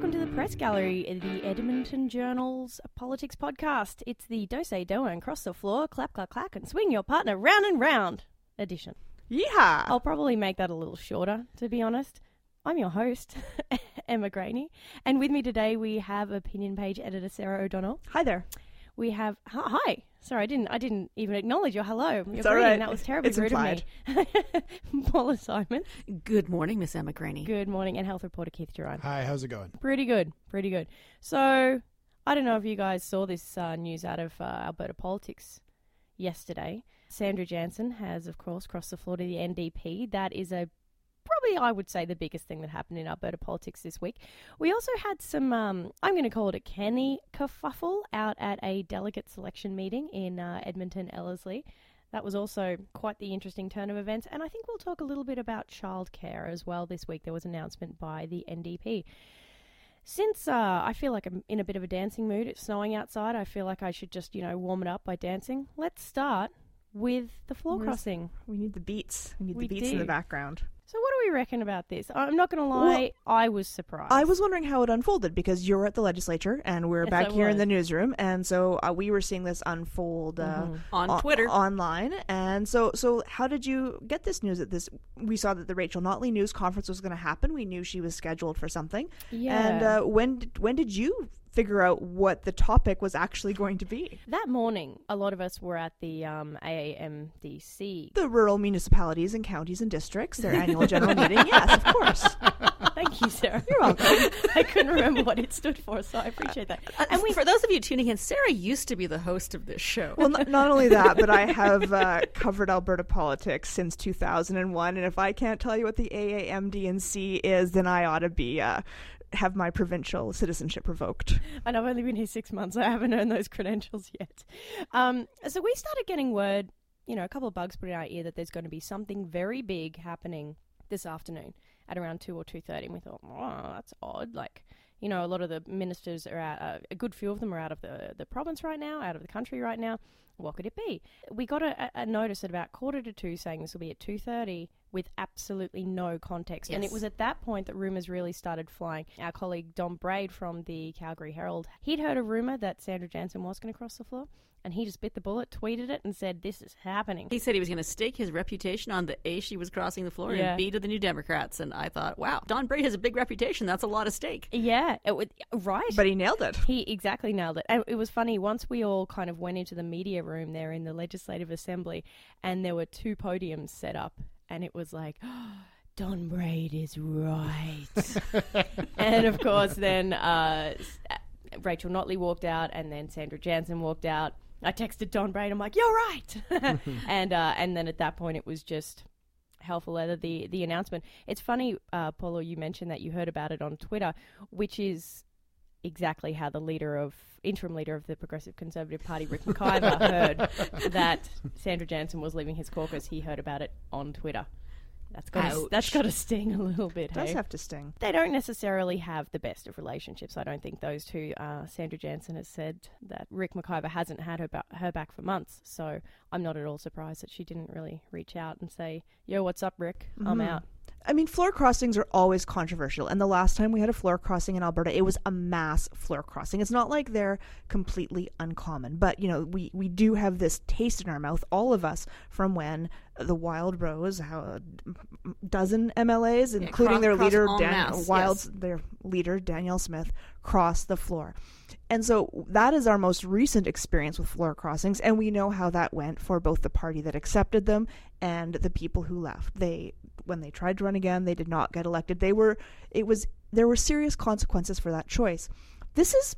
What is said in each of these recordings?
welcome to the Press Gallery, the Edmonton Journal's politics podcast. It's the do say do and cross the floor, clap, clap, clap, and swing your partner round and round edition. Yeehaw! I'll probably make that a little shorter, to be honest. I'm your host, Emma Graney, and with me today we have opinion page editor Sarah O'Donnell. Hi there. We have hi. Sorry, I didn't. I didn't even acknowledge your hello. Your It's all greeting. right. That was terribly It's rude implied. of me. Paula Simons. Good morning, Miss Emma Graney. Good morning, and health reporter Keith Gerein. Hi, how's it going? Pretty good, pretty good. So, I don't know if you guys saw this uh, news out of uh, Alberta politics yesterday. Sandra Jansen has, of course, crossed the floor to the NDP. That is a probably, I would say, the biggest thing that happened in Alberta politics this week. We also had some, um, I'm going to call it a Kenney kerfuffle out at a delegate selection meeting in uh, Edmonton, Ellerslie. That was also quite the interesting turn of events, and I think we'll talk a little bit about childcare as well this week. There was an announcement by the NDP. Since uh, I feel like I'm in a bit of a dancing mood, it's snowing outside, I feel like I should just, you know, warm it up by dancing. Let's start with the floor Where's- crossing. We need the beats. We need We the beats in the background. So, what do we reckon about this? I'm not going to lie, I was surprised. I was wondering how it unfolded because you're at the legislature and we're Yes, back I here in the newsroom, and so uh, we were seeing this unfold uh, Mhm. On o- Twitter. online. And so, so how did you get this news? That this we saw that the Rachel Notley news conference was going to happen. We knew she was scheduled for something. Yeah. And uh, when did, when did you figure out what the topic was actually going to be? That morning, a lot of us were at the um, AAMDC. The rural municipalities and counties and districts, their annual general meeting. Yes, of course. Thank you, Sarah. You're welcome. I couldn't remember what it stood for, so I appreciate that. Uh, and we, for those of you tuning in, Sarah used to be the host of this show. Well, n- not only that, but I have uh, covered Alberta politics since 2001, and if I can't tell you what the AAMDNC is, then I ought to be uh, have my provincial citizenship revoked. And I've only been here six months. I haven't earned those credentials yet. Um, so we started getting word, you know, a couple of bugs put in our ear that there's going to be something very big happening this afternoon at around two or two thirty. And we thought, oh, that's odd. Like, you know, a lot of the ministers are out. Uh, a good few of them are out of the the province right now, out of the country right now. What could it be? We got a, a notice at about quarter to two saying this will be at two thirty with absolutely no context. And it was at that point that rumours really started flying. Our colleague Don Braid from the Calgary Herald, he'd heard a rumour that Sandra Jansen was going to cross the floor, and he just bit the bullet, tweeted it, and said, "This is happening." he said he was going to stake his reputation on the A she was crossing the floor Yeah. and B to the New Democrats. And I thought, wow, Don Braid has a big reputation. That's a lot of stake. Yeah, it would right. But he nailed it. He exactly nailed it. And it was funny, once we all kind of went into the media room there in the Legislative Assembly, and there were two podiums set up, and it was like, Don Braid is right. and of course, then uh, uh, Rachel Notley walked out, and then Sandra Jansen walked out. I texted Don Braid, I'm like, you're right. and, uh, and then at that point, it was just hell for leather the the announcement. It's funny, uh, Paula, you mentioned that you heard about it on Twitter, which is exactly how the leader of interim leader of the Progressive Conservative Party, Rick McIver, heard that Sandra Jansen was leaving his caucus. He heard about it on Twitter. That's got to, that's got to sting a little bit. It does hey? have to sting. they don't necessarily have the best of relationships. I don't think those two. Uh, Sandra Jansen has said that Rick McIver hasn't had her, ba- her back for months, so I'm not at all surprised that she didn't really reach out and say, "Yo, what's up, Rick? I'm Mhm. out." I mean, floor crossings are always controversial. And the last time we had a floor crossing in Alberta, it was a mass floor crossing. It's not like they're completely uncommon, but you know, we we do have this taste in our mouth, all of us, from when the Wild Rose, how a dozen MLAs, including cross- their cross leader, Dan, masse, Wild's yes. their leader Danielle Smith, crossed the floor. And so that is our most recent experience with floor crossings, and we know how that went for both the party that accepted them and the people who left. They when they tried to run again, they did not get elected. They were it was there were serious consequences for that choice. This is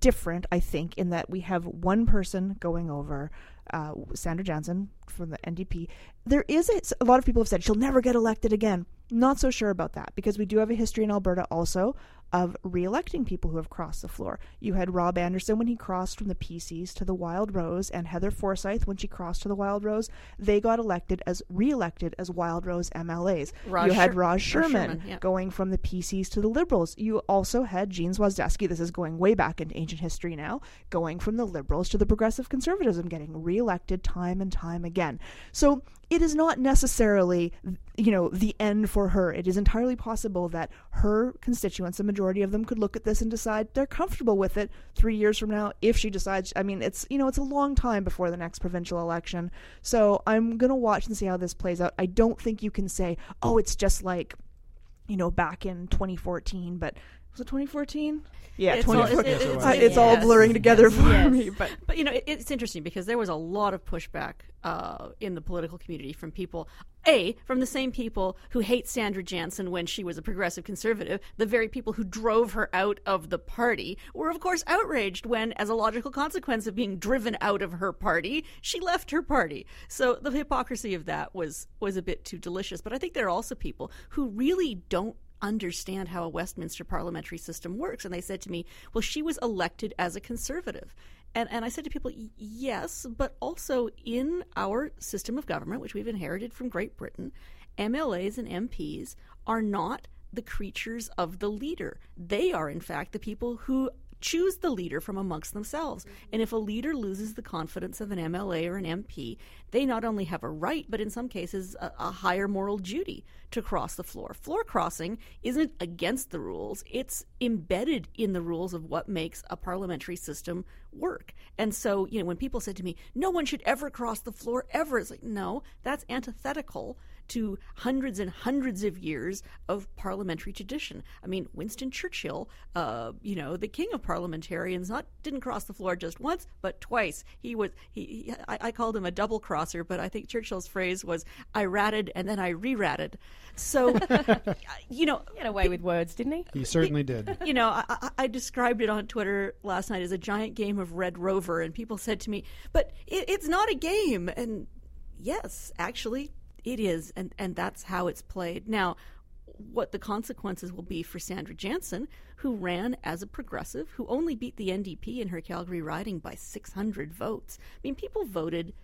different, I think, in that we have one person going over, uh, Sandra Jansen from the NDP. There is a, a lot of people have said she'll never get elected again. Not so sure about that because we do have a history in Alberta also of re-electing people who have crossed the floor. You had Rob Anderson when he crossed from the PCs to the Wild Rose, and Heather Forsyth when she crossed to the Wild Rose. They got elected as re-elected as Wild Rose MLAs. Raj you had Sher- Raj Sherman, Sherman, yeah. going from the PCs to the Liberals. You also had Gene Zwozdesky, this is going way back into ancient history now, going from the Liberals to the Progressive Conservatism, getting re-elected time and time again. So it is not necessarily you know the end for her. It is entirely possible that her constituents a majority of them could look at this and decide they're comfortable with it 3 years from now if she decides i mean it's you know it's a long time before the next provincial election. So i'm going to watch and see how this plays out. I don't think you can say oh it's just like you know back in 2014 but was it 2014 yeah It's all- 2014 it's- it's- Uh, it's all yes, blurring together yes, for yes. me but But you know, it, it's interesting because there was a lot of pushback uh, in the political community from people. A from the same people who hate Sandra Jansen when she was a progressive conservative, the very people who drove her out of the party were of course outraged when, as a logical consequence of being driven out of her party, she left her party. So the hypocrisy of that was was a bit too delicious. But I think there are also people who really don't understand how a Westminster parliamentary system works. And they said to me, well, she was elected as a conservative. And, and I said to people, yes, but also in our system of government, which we've inherited from Great Britain, MLAs and MPs are not the creatures of the leader. They are, in fact, the people who choose the leader from amongst themselves. And if a leader loses the confidence of an MLA or an MP, they not only have a right, but in some cases, a, a higher moral duty to cross the floor. Floor crossing isn't against the rules, it's embedded in the rules of what makes a parliamentary system work. And so, you know, when people said to me, no one should ever cross the floor ever, it's like, no, that's antithetical to hundreds and hundreds of years of parliamentary tradition. I mean, Winston Churchill, uh, you know, the king of parliamentarians, not didn't cross the floor just once, but twice. He was he. he I, I called him a double crosser, but I think Churchill's phrase was, "I ratted and then I re-ratted." So, you know, Get away with words, didn't he? He certainly did. you know, I, I, I described it on Twitter last night as a giant game of Red Rover, and people said to me, "But it, it's not a game." And yes, actually, it is, and and that's how it's played. Now, what the consequences will be for Sandra Jansen, who ran as a progressive, who only beat the NDP in her Calgary riding by 600 votes. I mean, people voted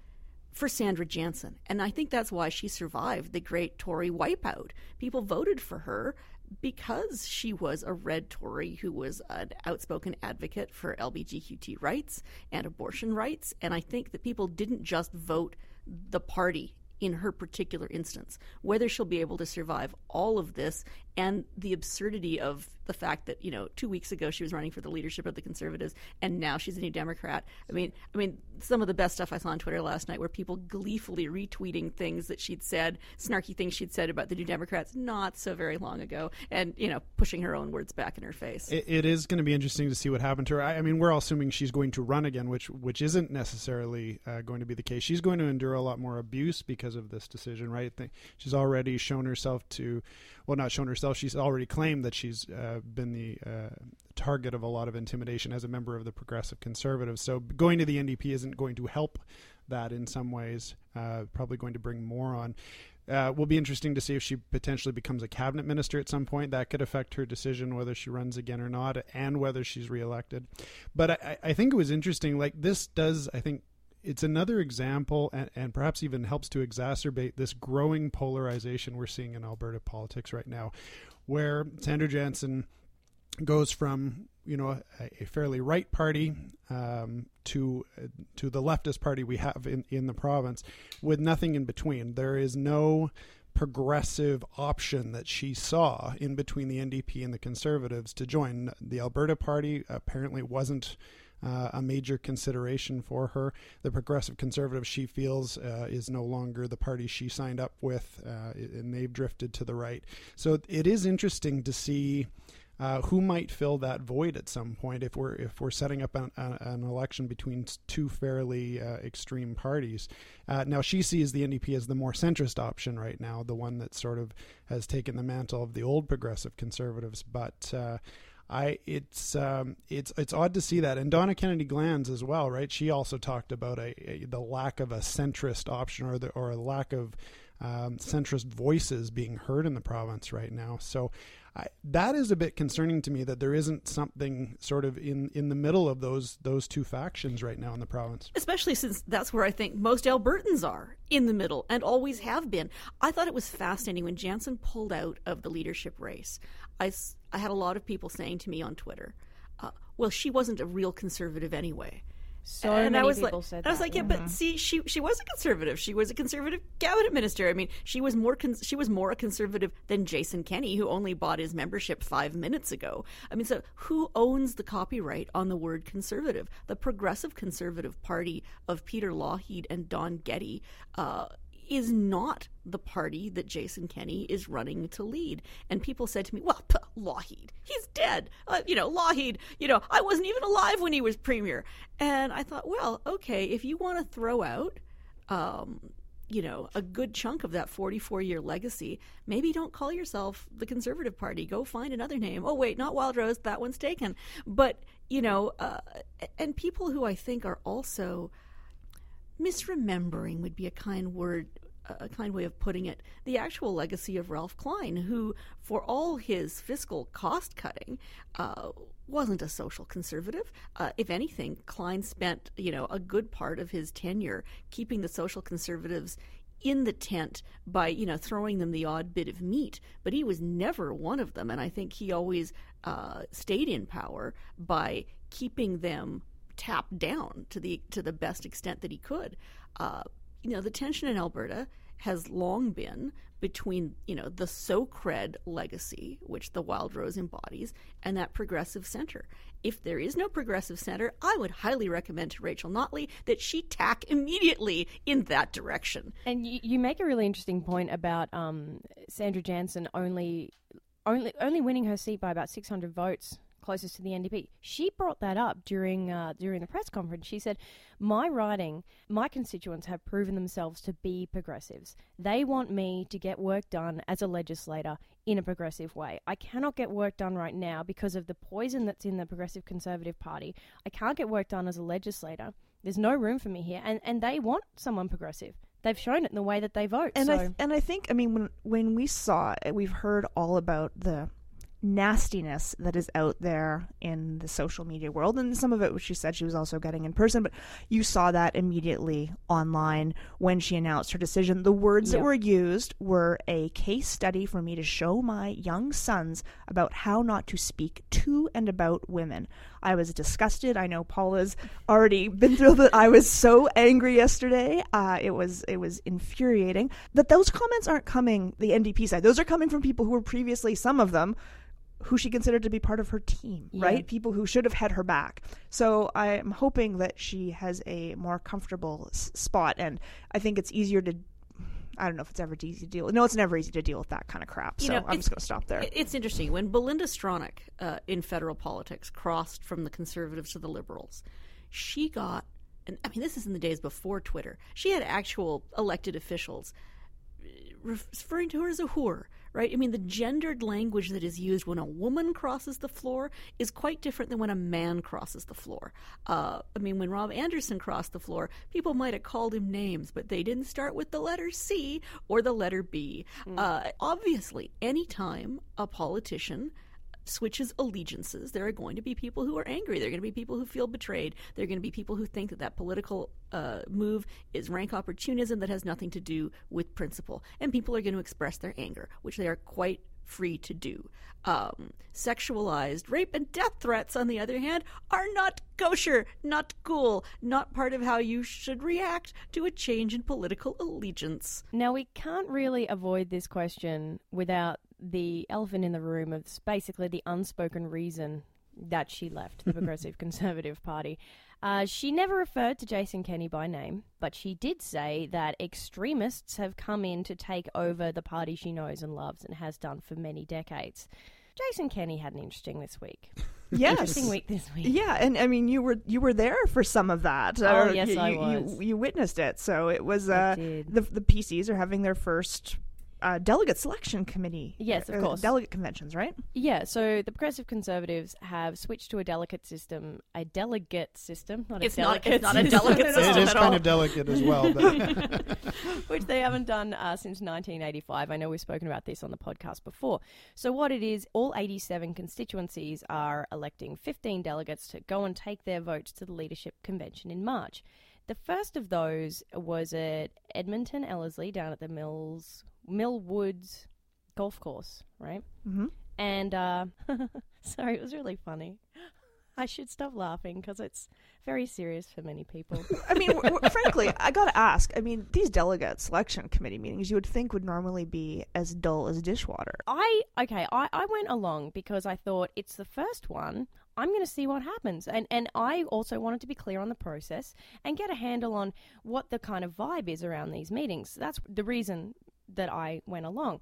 for Sandra Jansen. And I think that's why she survived the great Tory wipeout. People voted for her because she was a red Tory who was an outspoken advocate for LBGQT rights and abortion rights. And I think that people didn't just vote the party in her particular instance. Whether she'll be able to survive all of this and the absurdity of the fact that, you know, two weeks ago she was running for the leadership of the conservatives and now she's a new Democrat. I mean I mean some of the best stuff I saw on Twitter last night were people gleefully retweeting things that she'd said, snarky things she'd said about the new Democrats not so very long ago, and, you know, pushing her own words back in her face. It, it is going to be interesting to see what happened to her. I, I mean, we're all assuming she's going to run again, which which isn't necessarily uh, going to be the case. She's going to endure a lot more abuse because of this decision, right? She's already shown herself to, well, not shown herself. She's already claimed that she's uh, been the uh, target of a lot of intimidation as a member of the Progressive Conservatives. So going to the NDP isn't going to help that in some ways. Uh, probably going to bring more on. Uh, will be interesting to see if she potentially becomes a cabinet minister at some point. That could affect her decision whether she runs again or not, and whether she's reelected. But I, I think it was interesting. Like this does, I think it's another example, and, and perhaps even helps to exacerbate this growing polarization we're seeing in Alberta politics right now, where Sandra Jansen goes from you know a, a fairly right party um, to uh, to the leftist party we have in in the province, with nothing in between. There is no progressive option that she saw in between the NDP and the Conservatives to join. The Alberta Party apparently wasn't. Uh, a major consideration for her. The Progressive Conservative, she feels, uh, is no longer the party she signed up with, uh, and they've drifted to the right. So it is interesting to see uh, who might fill that void at some point if we're if we're setting up an, an, election between two fairly uh, extreme parties. Uh, now she sees the NDP as the more centrist option right now, the one that sort of has taken the mantle of the old progressive conservatives, but. I it's um, it's it's odd to see that, and Donna Kennedy Glans as well, right? She also talked about a, a the lack of a centrist option or the or a lack of um, centrist voices being heard in the province right now. So I, that is a bit concerning to me that there isn't something sort of in, in the middle of those those two factions right now in the province. especially since that's where I think most Albertans are in the middle and always have been. I thought it was fascinating when Jansen pulled out of the leadership race. I, I had a lot of people saying to me on Twitter, uh, well, she wasn't a real conservative anyway. So and many I was people like, I was like, yeah, but see, she she was a conservative. She was a conservative cabinet minister. I mean, she was more con- she was more a conservative than Jason Kenney, who only bought his membership five minutes ago. I mean, so who owns the copyright on the word conservative? The Progressive Conservative Party of Peter Lougheed and Don Getty. Uh, is not the party that Jason Kenney is running to lead. And people said to me, well, puh, Lougheed, he's dead. Uh, you know, Lougheed, you know, I wasn't even alive when he was premier. And I thought, well, okay, if you want to throw out, um, you know, a good chunk of that 44 year legacy, maybe don't call yourself the Conservative Party. Go find another name. Oh, wait, not Wildrose. That one's taken. But, you know, uh, and people who I think are also misremembering would be a kind word a kind way of putting it, the actual legacy of Ralph Klein, who, for all his fiscal cost cutting, uh, wasn't a social conservative. Uh, if anything, Klein spent you know a good part of his tenure keeping the social conservatives in the tent by you know throwing them the odd bit of meat, but he was never one of them, and I think he always uh, stayed in power by keeping them tapped down to the to the best extent that he could. Uh, you know, the tension in Alberta has long been between, you know, the Socred legacy, which the Wild Rose embodies, and that progressive center. If there is no progressive center, I would highly recommend to Rachel Notley that she tack immediately in that direction. And you, you make a really interesting point about um, Sandra Jansen only only only winning her seat by about 600 votes closest to the NDP. She brought that up during uh, during the press conference. She said, "My riding, my constituents have proven themselves to be progressives. They want me to get work done as a legislator in a progressive way. I cannot get work done right now because of the poison that's in the Progressive Conservative Party. I can't get work done as a legislator. There's no room for me here, and and they want someone progressive." They've shown it in the way that they vote. And so. I th- and I think I mean when when we saw it, we've heard all about the nastiness that is out there in the social media world. And some of it which she said she was also getting in person but you saw that immediately online when she announced her decision. The words Yep. that were used were a case study for me to show my young sons about how not to speak to and about women. I was disgusted. I know paula's already been through that i was so angry yesterday. Uh, it was it was infuriating. That those comments aren't coming the ndp side. Those are coming from people who were previously some of them who she considered to be part of her team, Yeah. right? People who should have had her back. So I'm hoping that she has a more comfortable s- spot, and I think it's easier to. I don't know if it's ever easy to deal. No, it's never easy to deal with that kind of crap. You So know, I'm just going to stop there. It's interesting. When Belinda Stronach uh, in federal politics crossed from the conservatives to the liberals, she got, and I mean, this is in the days before Twitter, she had actual elected officials uh, referring to her as a whore, right? I mean, the gendered language that is used when a woman crosses the floor is quite different than when a man crosses the floor. Uh, I mean, when Rob Anderson crossed the floor, people might have called him names, but they didn't start with the letter C or the letter B. Uh, obviously, anytime a politician switches allegiances, there are going to be people who are angry. There are going to be people who feel betrayed. There are going to be people who think that that political uh, move is rank opportunism that has nothing to do with principle. And people are going to express their anger, which they are quite free to do. Um, sexualized rape and death threats, on the other hand, are not kosher, not cool, not part of how you should react to a change in political allegiance. Now, we can't really avoid this question without the elephant in the room of basically the unspoken reason that she left the Progressive Conservative Party. Uh, she never referred to Jason Kenney by name, but she did say that extremists have come in to take over the party she knows and loves and has done for many decades. Jason Kenney had an interesting this week. yes. Interesting week this week. Yeah, and I mean, you were you were there for some of that. Oh, Or yes, you, I was. You, you witnessed it, so it was. Uh, the the PCs are having their first uh, delegate selection committee. Yes, of uh, course. delegate conventions, right? Yeah, so the Progressive Conservatives have switched to a delegate system, a delegate system, not a It's not, delegate it's not a system delegate at system it is at kind all. of delegate as well. Which they haven't done uh, since 1985. I know we've spoken about this on the podcast before. So, what it is, all 87 constituencies are electing 15 delegates to go and take their votes to the leadership convention in March. The first of those was at Edmonton Ellerslie down at the Mills Mill Woods golf course, right? Mm-hmm. And uh, sorry, it was really funny. I should stop laughing because it's very serious for many people. I mean, w- w- frankly, I gotta ask. I mean, these delegate selection committee meetings you would think would normally be as dull as dishwater. I okay, I, I went along because I thought it's the first one. I'm going to see what happens, and and I also wanted to be clear on the process and get a handle on what the kind of vibe is around these meetings. That's the reason that I went along.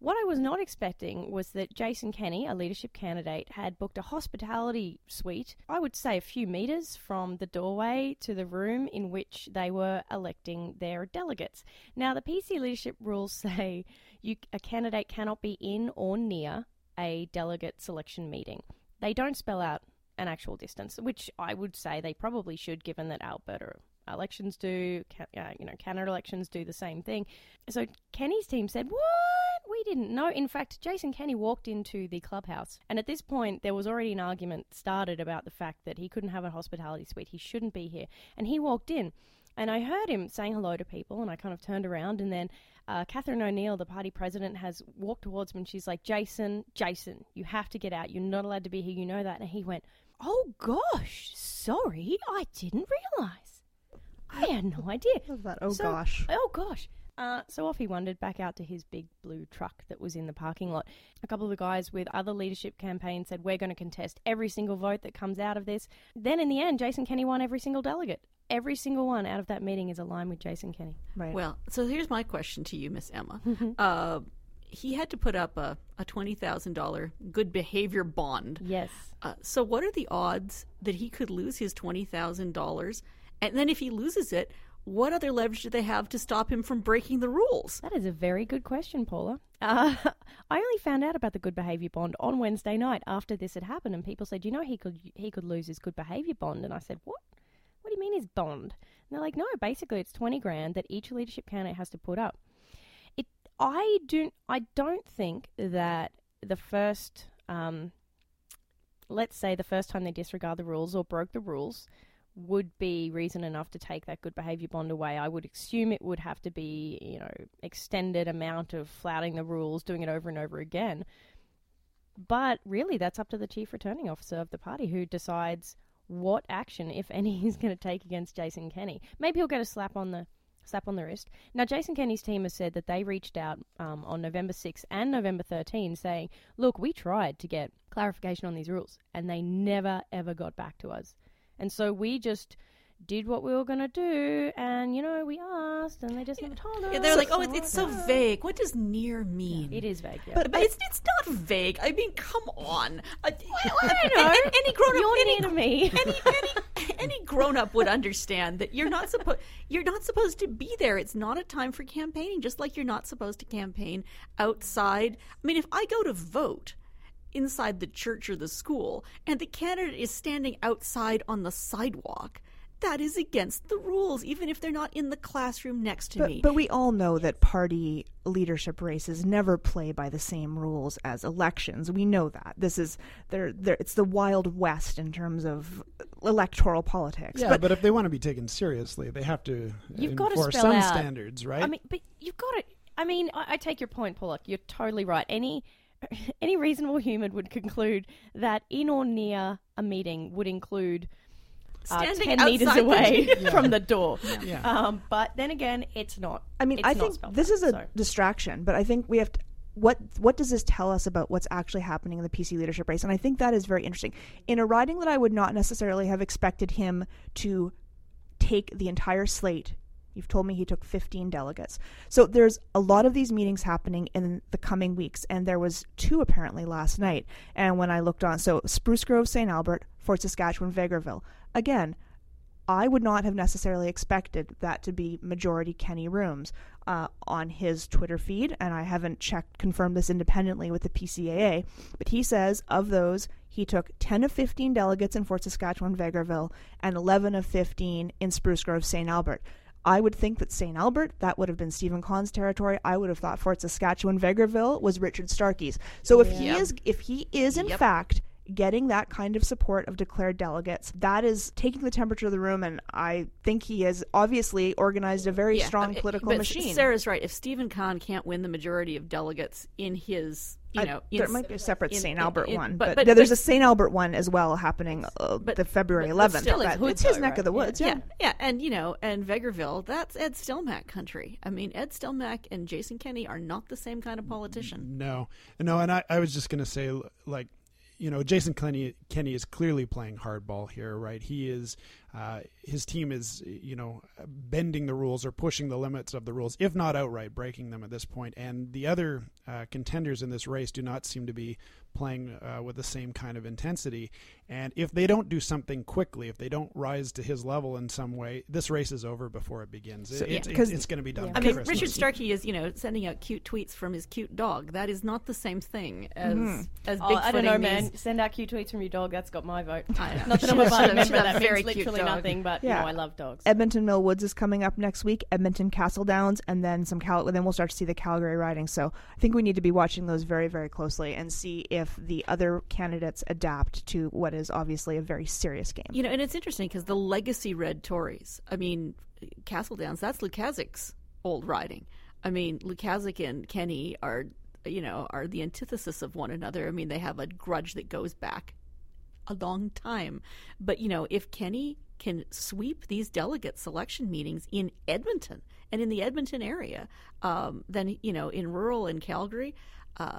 What I was not expecting was that Jason Kenney, a leadership candidate, had booked a hospitality suite, I would say a few metres from the doorway to the room in which they were electing their delegates. Now, the PC leadership rules say you, a candidate cannot be in or near a delegate selection meeting. They don't spell out an actual distance, which I would say they probably should, given that Alberta elections do, uh, you know, Canada elections do the same thing. So Kenney's team said, "What? We didn't know." In fact, Jason Kenney walked into the clubhouse, and at this point, there was already an argument started about the fact that he couldn't have a hospitality suite. He shouldn't be here, and he walked in. And I heard him saying hello to people, and I kind of turned around, and then uh, Catherine O'Neill, the party president, has walked towards him, and she's like, "Jason, Jason, you have to get out. You're not allowed to be here. You know that." And he went, "Oh gosh, sorry, I didn't realize." I had no idea. That, oh So- gosh. Oh gosh. Uh, so off he wandered back out to his big blue truck that was in the parking lot. A couple of the guys with other leadership campaigns said, We're going to contest every single vote that comes out of this. Then in the end, Jason Kenney won every single delegate. Every single one out of that meeting is aligned with Jason Kenney. Right. Well, so here's my question to you, Miss Emma. uh, he had to put up a, a twenty thousand dollar good behavior bond. Yes. Uh, so, what are the odds that he could lose his twenty thousand dollars? And then, if he loses it, what other leverage do they have to stop him from breaking the rules? That is a very good question, Paula. Uh, I only found out about the good behaviour bond on Wednesday night after this had happened, and people said, "You know, he could he could lose his good behaviour bond." And I said, "What? Mean his bond?" And they're like, "No, basically it's twenty grand that each leadership candidate has to put up." It, I don't, I don't think that the first, um, let's say, the first time they disregard the rules or broke the rules would be reason enough to take that good behaviour bond away. I would assume it would have to be, you know, extended amount of flouting the rules, doing it over and over again. But really, that's up to the chief returning officer of the party who decides what action, if any, he's going to take against Jason Kenney. Maybe he'll get a slap on the slap on the wrist. Now, Jason Kenney's team has said that they reached out um, on November 6 and November 13 saying, look, we tried to get clarification on these rules, and they never, ever got back to us. And so we just did what we were going to do, and, you know, we asked, and they just never told us. Yeah, they're like, oh, it's, So it's so vague. What does near mean? It is vague, yeah. But, it's, it's not vague. I mean, come on. Uh, I know. Any, any grown up, You're any, near to me. any, any, any grown up would understand that you're not supposed you're not supposed to be there. It's not a time for campaigning. Just like you're not supposed to campaign outside. I mean, if I go to vote inside the church or the school, and the candidate is standing outside on the sidewalk. That is against the rules, even if they're not in the classroom next to But, me. but we all know that party leadership races never play by the same rules as elections. We know that. This is they're, they're, it's the wild west in terms of electoral politics. Yeah, but, but, if they want to be taken seriously, they have to You've got to enforce spell some out- standards, right? I mean, but you've got to. I mean, I, I take your point, Pollock. You're totally right. Any any reasonable human would conclude that in or near a meeting would include uh, Standing ten meters away gym. from the door. yeah. Um, but then again, it's not. I mean, I think this out, is a so. distraction, but I think we have to. What what does this tell us about what's actually happening in the PC leadership race? And I think that is very interesting. In a riding that I would not necessarily have expected him to take the entire slate. You've told me he took 15 delegates. So there's a lot of these meetings happening in the coming weeks, and there was two apparently last night. And when I looked on, so Spruce Grove, St. Albert, Fort Saskatchewan, Vegreville. Again, I would not have necessarily expected that to be majority Kenney Rooms uh, on his Twitter feed, and I haven't checked confirmed this independently with the PCAA. But he says of those, he took 10 of 15 delegates in Fort Saskatchewan, Vegreville, and 11 of 15 in Spruce Grove, St. Albert. I would think that St. Albert, that would have been Stephen Khan's territory. I would have thought Fort Saskatchewan, Vegreville was Richard Starkey's. So if he is, if he is in Yep. fact getting that kind of support of declared delegates, that is taking the temperature of the room. And I think he has obviously organized a very Yeah, strong I political but machine. Sarah's right. If Stephen Khan can't win the majority of delegates in his, you I- know, there in- might be a separate St. Albert in- one, but- but, but- there's but- a St. Albert one as well happening uh, But- the February but- but 11th. still, That- it's hood it's his though, neck of the woods. yeah, Yeah. yeah, and you know, and Vegreville, that's Ed Stelmach country. I mean, Ed Stelmach and Jason Kenney are not the same kind of politician. No, no, and I, I was just going to say, like, you know, Jason Kenney, Kenney is clearly playing hardball here, right? He is, uh, his team is, you know, bending the rules or pushing the limits of the rules, if not outright breaking them at this point. And the other uh, contenders in this race do not seem to be playing uh, with the same kind of intensity. And if they don't do something quickly, if they don't rise to his level in some way, this race is over before it begins. So- It- it's, yeah, it's, 'cause- it's going to be done. Yeah. I mean, Christmas. Richard Starkey is, you know, sending out cute tweets from his cute dog. That is not the same thing as Mm-hmm. as Oh, I don't know, man. Send out cute tweets from your dog. That's got my vote. I know. Not that I'm a a- member. she's a That very means cute literally dog. nothing. But Yeah. you know, I love dogs. Edmonton Mill Woods is coming up next week. Edmonton Castle Downs, and then some Cal. Then we'll start to see the Calgary riding. So I think we need to be watching those very, very closely and see if the other candidates adapt to what is obviously a very serious game. You know, and it's interesting because the legacy red Tories. I mean, Castle Downs. That's Lukaszuk's old riding. I mean, Lukaszuk and Kenney are, you know, are the antithesis of one another. I mean, they have a grudge that goes back a long time. But you know, if Kenney can sweep these delegate selection meetings in Edmonton and in the Edmonton area, um, then you know, in rural and Calgary, uh,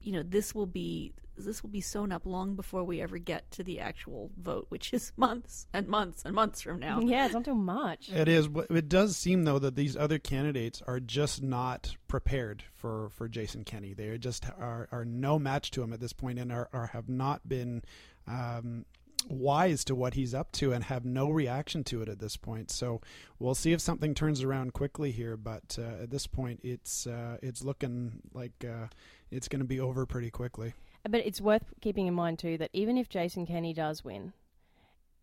you know, this will be this will be sewn up long before we ever get to the actual vote, which is months and months and months from now. Yeah, it's not too much. It is. It does seem though that these other candidates are just not prepared for, for Jason Kenney. They just are, are no match to him at this point, and are, are have not been um, wise to what he's up to, and have no reaction to it at this point. So we'll see if something turns around quickly here. But uh, at this point, it's uh, it's looking like uh, it's going to be over pretty quickly. But it's worth keeping in mind too that even if Jason Kenney does win,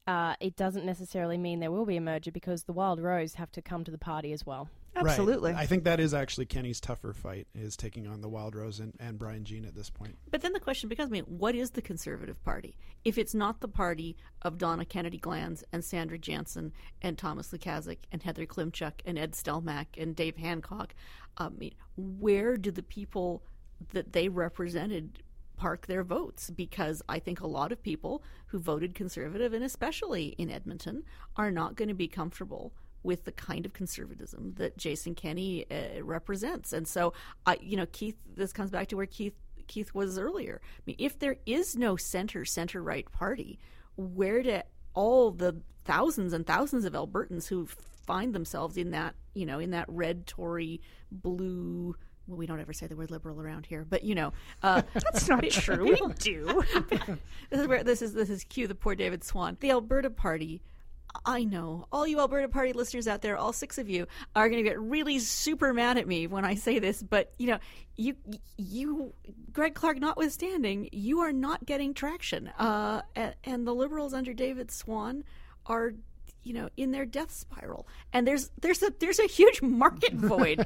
uh, it doesn't necessarily mean there will be a merger because the Wild Rose have to come to the party as well. Absolutely. Right. I think that is actually Kenney's tougher fight is taking on the Wild Rose and, and Brian Jean at this point. But then the question becomes, I mean, what is the Conservative Party? If it's not the party of Donna Kennedy Glans and Sandra Jansen and Thomas Lukaszuk and Heather Klimchuk and Ed Stelmach and Dave Hancock, I mean, where do the people that they represented park their votes? Because I think a lot of people who voted Conservative, and especially in Edmonton, are not going to be comfortable with the kind of conservatism that Jason Kenney uh, represents. And so, I, you know, Keith, this comes back to where Keith Keith was earlier. I mean, if there is no center center right party, where do all the thousands and thousands of Albertans who find themselves in that, you know, in that red Tory blue well, we don't ever say the word liberal around here, but you know, uh, That's not true. We do. this is where this is this is cue the poor David Swann. The Alberta Party. I know all you Alberta Party listeners out there, all six of you, are going to get really super mad at me when I say this. But you know, you you Greg Clark notwithstanding, you are not getting traction. Uh, and, and the Liberals under David Swann are you know in their death spiral and there's there's a there's a huge market void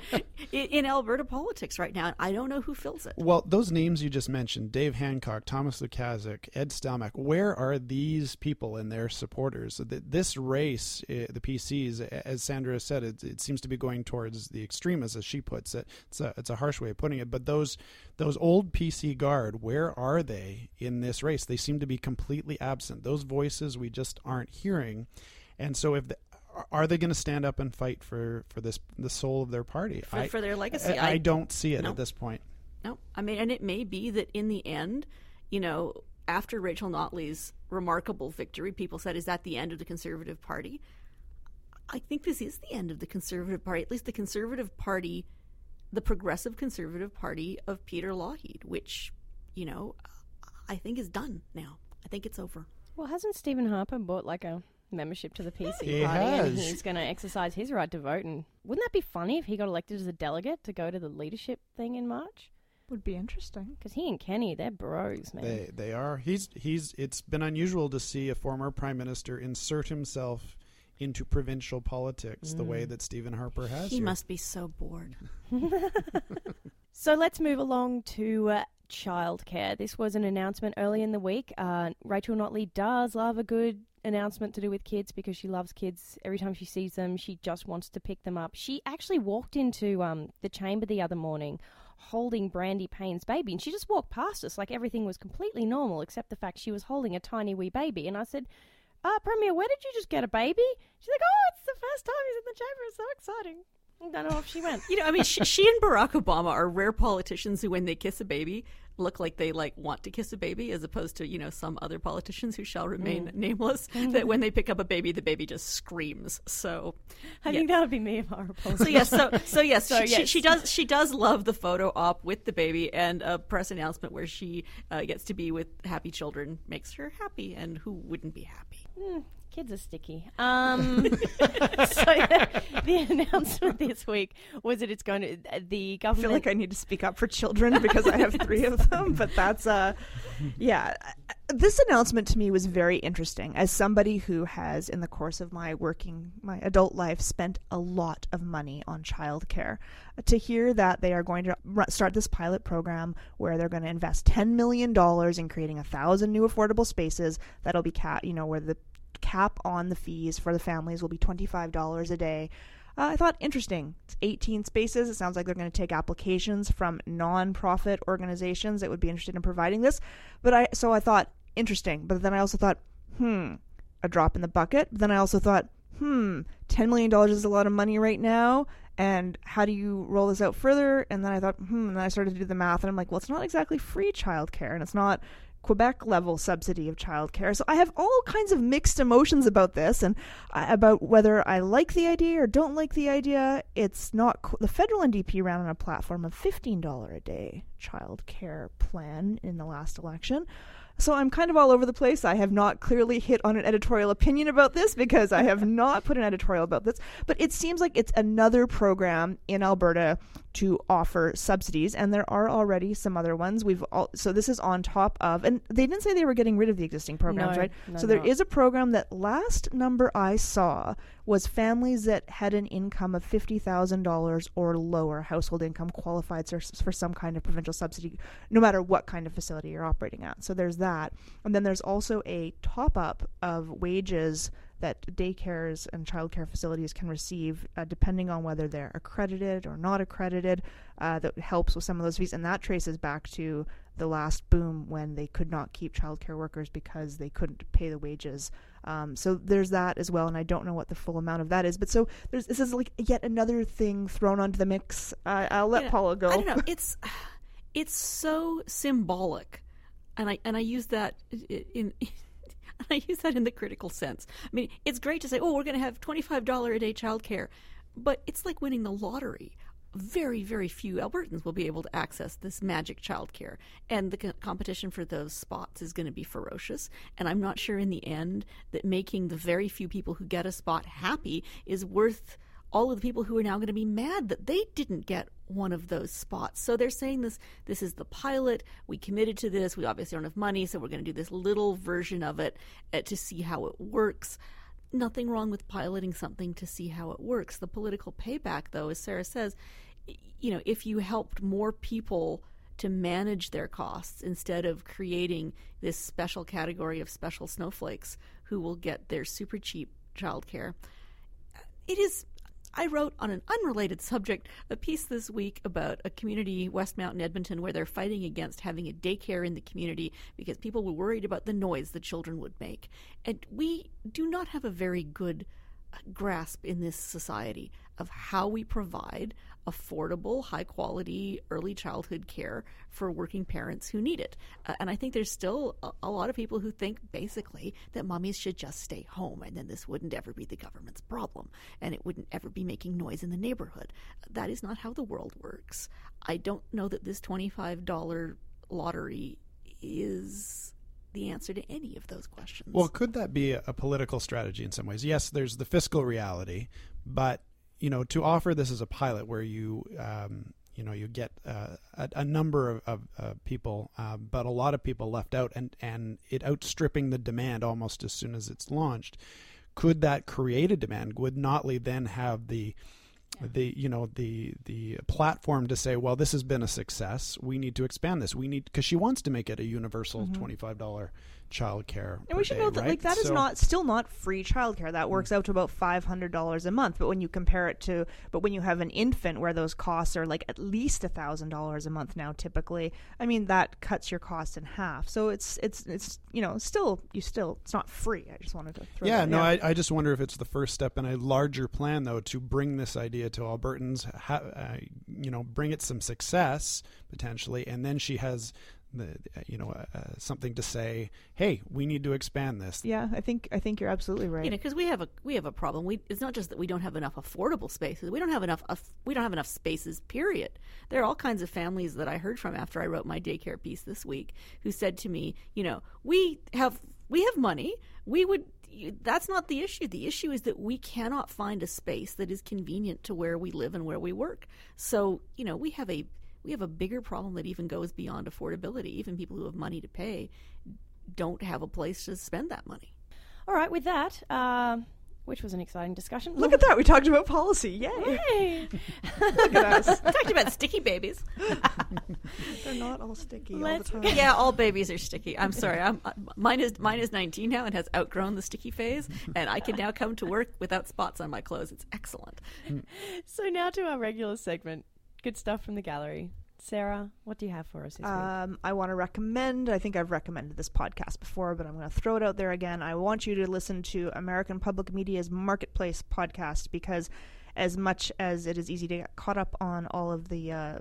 in, in Alberta politics right now and I don't know who fills it. Well, those names you just mentioned, Dave Hancock, Thomas Lukaszuk, Ed Stelmach, where are these people and their supporters? Th- This race, uh, the PCs, as Sandra said, it, it seems to be going towards the extremists, as she puts it. It's a, it's a harsh way of putting it, but those those old PC guard, where are they in this race? They seem to be completely absent. Those voices we just aren't hearing. And so, if the, are they going to stand up and fight for, for this the soul of their party? For, I, for their legacy, I, I don't see it No. at this point. No, I mean, and it may be that in the end, you know, after Rachel Notley's remarkable victory, people said, "Is that the end of the Conservative Party?" I think this is the end of the Conservative Party, at least the Conservative Party, the Progressive Conservative Party of Peter Lougheed, which, you know, I think is done now. I think it's over. Well, hasn't Stephen Harper bought like a membership to the PC He party and he's going to exercise his right to vote? And wouldn't that be funny if he got elected as a delegate to go to the leadership thing in March? Would be interesting. Because he and Kenney, they're bros, man. They they are. He's he's. It's been unusual to see a former prime minister insert himself into provincial politics the way that Stephen Harper has. He here. must be so bored. So let's move along to uh, childcare. This was an announcement early in the week. Uh, Rachel Notley does love a good announcement to do with kids because she loves kids. Every time she sees them, she just wants to pick them up. She actually walked into um, the chamber the other morning holding Brandy Payne's baby, and she just walked past us like everything was completely normal except the fact she was holding a tiny wee baby. And I said, uh, Premier, where did you just get a baby? She's like, oh, it's the first time he's in the chamber. It's so exciting. I don't know if she went. You know, I mean, she, she and Barack Obama are rare politicians who, when they kiss a baby, look like they like want to kiss a baby, as opposed to you know some other politicians who shall remain mm. nameless. Mm-hmm. That when they pick up a baby, the baby just screams. So, I yeah. think that would be me if I were So yes, so so yes, So, she, she- yes. She, does she does love the photo op with the baby and a press announcement where she uh, gets to be with happy children makes her happy, and who wouldn't be happy? Hmm. Kids are sticky. Um, so the, the announcement this week was that it's going to the government. I feel like I need to speak up for children because I have three of them, but that's uh yeah. This announcement to me was very interesting as somebody who has in the course of my working my adult life spent a lot of money on childcare. To hear that they are going to start this pilot program where they're going to invest 10 million dollars in creating a thousand new affordable spaces that'll be cat, you know, where the cap on the fees for the families will be $25 a day. Uh, I thought interesting. It's 18 spaces. It sounds like they're going to take applications from non-profit organizations that would be interested in providing this. But I so I thought interesting. But then I also thought, hmm, a drop in the bucket. But then I also thought, hmm, 10 million dollars is a lot of money right now. And how do you roll this out further? And then I thought, hmm. And then I started to do the math, and I'm like, well, it's not exactly free childcare, and it's not Quebec level subsidy of childcare. So I have all kinds of mixed emotions about this and uh, about whether I like the idea or don't like the idea. It's not qu- the federal NDP ran on a platform of $15 a day childcare plan in the last election. So I'm kind of all over the place. I have not clearly hit on an editorial opinion about this because I have not put an editorial about this. But it seems like it's another program in Alberta to offer subsidies, and there are already some other ones. We've all, so this is on top of, and they didn't say they were getting rid of the existing programs, No, right? no, so there not. is a program that last number I saw was families that had an income of fifty thousand dollars or lower household income qualified for, for some kind of provincial subsidy, no matter what kind of facility you're operating at. So there's that, and then there's also a top up of wages that daycares and childcare facilities can receive, uh, depending on whether they're accredited or not accredited. Uh, that helps with some of those fees, and that traces back to the last boom when they could not keep childcare workers because they couldn't pay the wages. Um, so there's that as well, and I don't know what the full amount of that is. But so there's this is like yet another thing thrown onto the mix. Uh, I'll let Paula go. I don't know. It's it's so symbolic, and I and I use that i- in. I use that in the critical sense. I mean, it's great to say, "Oh, we're going to have twenty-five dollar a day childcare," but it's like winning the lottery. Very, very few Albertans will be able to access this magic childcare, and the co- competition for those spots is going to be ferocious. And I'm not sure in the end that making the very few people who get a spot happy is worth all of the people who are now going to be mad that they didn't get one of those spots. So they're saying this this is the pilot. We committed to this. We obviously don't have money, so we're going to do this little version of it uh, to see how it works. Nothing wrong with piloting something to see how it works. The political payback though, as Sarah says, you know, if you helped more people to manage their costs instead of creating this special category of special snowflakes who will get their super cheap childcare it is I wrote on an unrelated subject a piece this week about a community, West Mountain, Edmonton, where they're fighting against having a daycare in the community because people were worried about the noise the children would make. And we do not have a very good uh, grasp in this society of how we provide affordable, high quality early childhood care for working parents who need it. Uh, and I think there's still a, a lot of people who think basically that mummies should just stay home and then this wouldn't ever be the government's problem and it wouldn't ever be making noise in the neighborhood. That is not how the world works. I don't know that this $25 lottery is the answer to any of those questions. Well, could that be a, a political strategy in some ways? Yes, there's the fiscal reality, but you know, to offer this as a pilot where you, um, you know, you get uh, a, a, number of, of uh, people, uh, but a lot of people left out, and and it outstripping the demand almost as soon as it's launched. Could that create a demand? Would Notley then have the the you know the the platform to say well this has been a success we need to expand this we need because she wants to make it a universal mm-hmm. $25 childcare. And we should day, know that right? like that is so, not still not free childcare. That works out to about five hundred dollars a month. But when you compare it to, but when you have an infant where those costs are like at least a thousand dollars a month now, typically, I mean that cuts your cost in half. So it's it's it's you know still you still it's not free. I just wanted to throw yeah. That, no. I I just wonder if it's the first step in a larger plan though to bring this idea to Albertans, ha- uh, you know, bring it some success potentially, and then she has the you know uh, something to say. Hey, we need to expand this. yeah, I think I think you're absolutely right. You know, because we have a we have a problem. We it's not just that we don't have enough affordable spaces. We don't have enough. Of, we don't have enough spaces. Period. There are all kinds of families that I heard from after I wrote my daycare piece this week who said to me, you know, we have we have money. We would. That's not the issue. The issue is that we cannot find a space that is convenient to where we live and where we work. So you know, we have a we have a bigger problem that even goes beyond affordability. Even people who have money to pay don't have a place to spend that money. All right, with that, um, which was an exciting discussion. Look at that. We talked about policy. Yay. Hey. Look at us. Talked about sticky babies. They're not all sticky Let's- all the time. yeah, all babies are sticky. I'm sorry. I'm, uh, mine is mine is 19 now and has outgrown the sticky phase, and I can now come to work without spots on my clothes. It's excellent. So now to our regular segment. Good stuff from the gallery. Sarah, what do you have for us this week? Um, I want to recommend, I think I've recommended this podcast before, but I'm going to throw it out there again. I want you to listen to American Public Media's Marketplace podcast because, as much as it is easy to get caught up on all of the uh,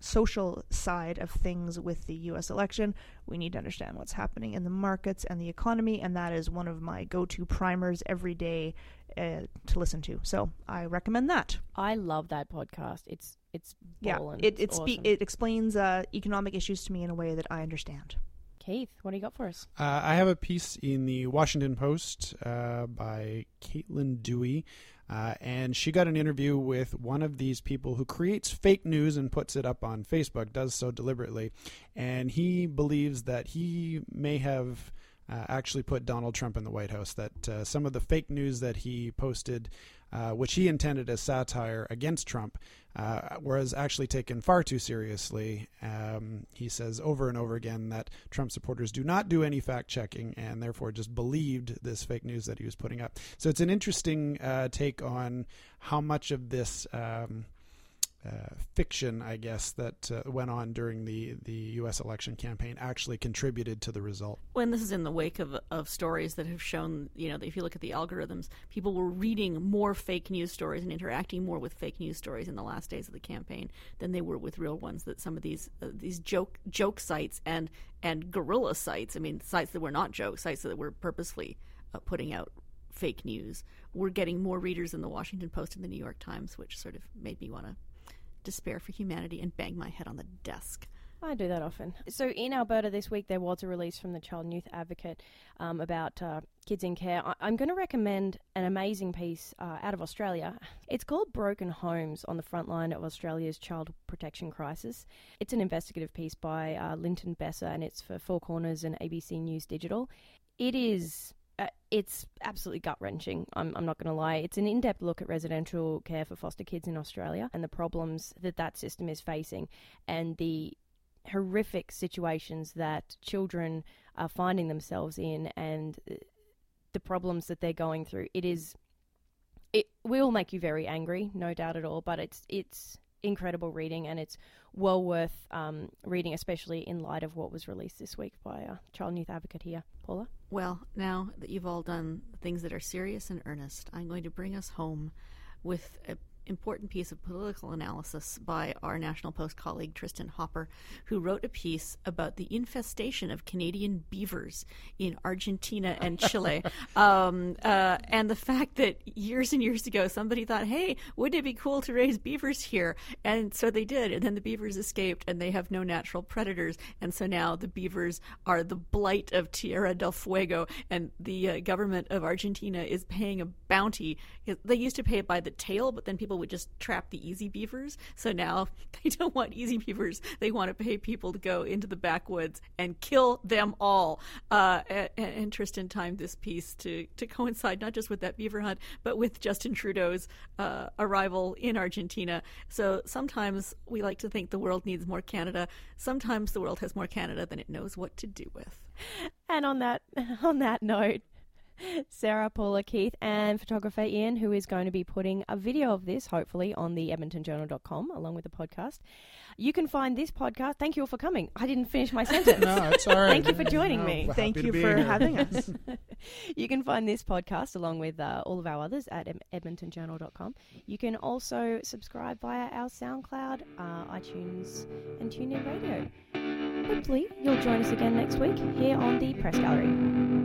social side of things with the U.S. election, we need to understand what's happening in the markets and the economy, and that is one of my go to primers every day uh, to listen to. So I recommend that. I love that podcast. It's it's Yeah, it it, It's spe- it explains uh, economic issues to me in a way that I understand. Keith, what do you got for us? Uh, I have a piece in the Washington Post uh, by Caitlin Dewey, uh, and she got an interview with one of these people who creates fake news and puts it up on Facebook, does so deliberately. And he believes that he may have uh, actually put Donald Trump in the White House, that uh, some of the fake news that he posted, uh, which he intended as satire against Trump, uh, was actually taken far too seriously. Um, he says over and over again that Trump supporters do not do any fact checking and therefore just believed this fake news that he was putting up. So it's an interesting uh, take on how much of this. Um, uh, fiction, I guess, that uh, went on during the, the U.S. election campaign actually contributed to the result. When this is in the wake of of stories that have shown, you know, if you look at the algorithms, people were reading more fake news stories and interacting more with fake news stories in the last days of the campaign than they were with real ones. That some of these uh, these joke joke sites and and guerrilla sites, I mean, sites that were not joke sites that were purposely uh, putting out fake news, were getting more readers than the Washington Post and the New York Times, which sort of made me want to despair for humanity and bang my head on the desk. I do that often. So in Alberta this week, there was a release from the Child and Youth Advocate um, about uh, kids in care. I- I'm going to recommend an amazing piece uh, out of Australia. It's called Broken Homes on the front line of Australia's child protection crisis. It's an investigative piece by uh, Linton Besser, and it's for Four Corners and ABC News Digital. It is uh, it's absolutely gut wrenching. I'm, I'm not going to lie. It's an in depth look at residential care for foster kids in Australia and the problems that that system is facing and the horrific situations that children are finding themselves in and the problems that they're going through. It is. It will make you very angry, no doubt at all. But it's it's incredible reading and it's well worth um, reading, especially in light of what was released this week by uh, Child Youth Advocate here, Paula. Well, now that you've all done things that are serious and earnest, I'm going to bring us home with an important piece of political analysis by our National Post colleague Tristan Hopper, who wrote a piece about the infestation of Canadian beavers in Argentina and Chile. um, uh, and the fact that years and years ago somebody thought, hey, wouldn't it be cool to raise beavers here? And so they did. And then the beavers escaped and they have no natural predators. And so now the beavers are the blight of Tierra del Fuego. And the uh, government of Argentina is paying a bounty. They used to pay it by the tail, but then people would just trap the easy beavers. So now they don't want easy beavers. They want to pay people to go into the backwoods and kill them all. Uh, and, and Tristan timed this piece to, to coincide not just with that beaver hunt, but with Justin Trudeau's uh, arrival in Argentina. So sometimes we like to think the world needs more Canada. Sometimes the world has more Canada than it knows what to do with. And on that on that note, Sarah, Paula, Keith, and photographer Ian, who is going to be putting a video of this, hopefully, on the edmontonjournal.com along with the podcast. You can find this podcast. Thank you all for coming. I didn't finish my sentence. No, it's all right. Thank you for joining No, me. Thank you for here. having us. you can find this podcast along with uh, all of our others at em- edmontonjournal.com. You can also subscribe via our SoundCloud, uh, iTunes, and TuneIn Radio. Hopefully, you'll join us again next week here on the Press Gallery.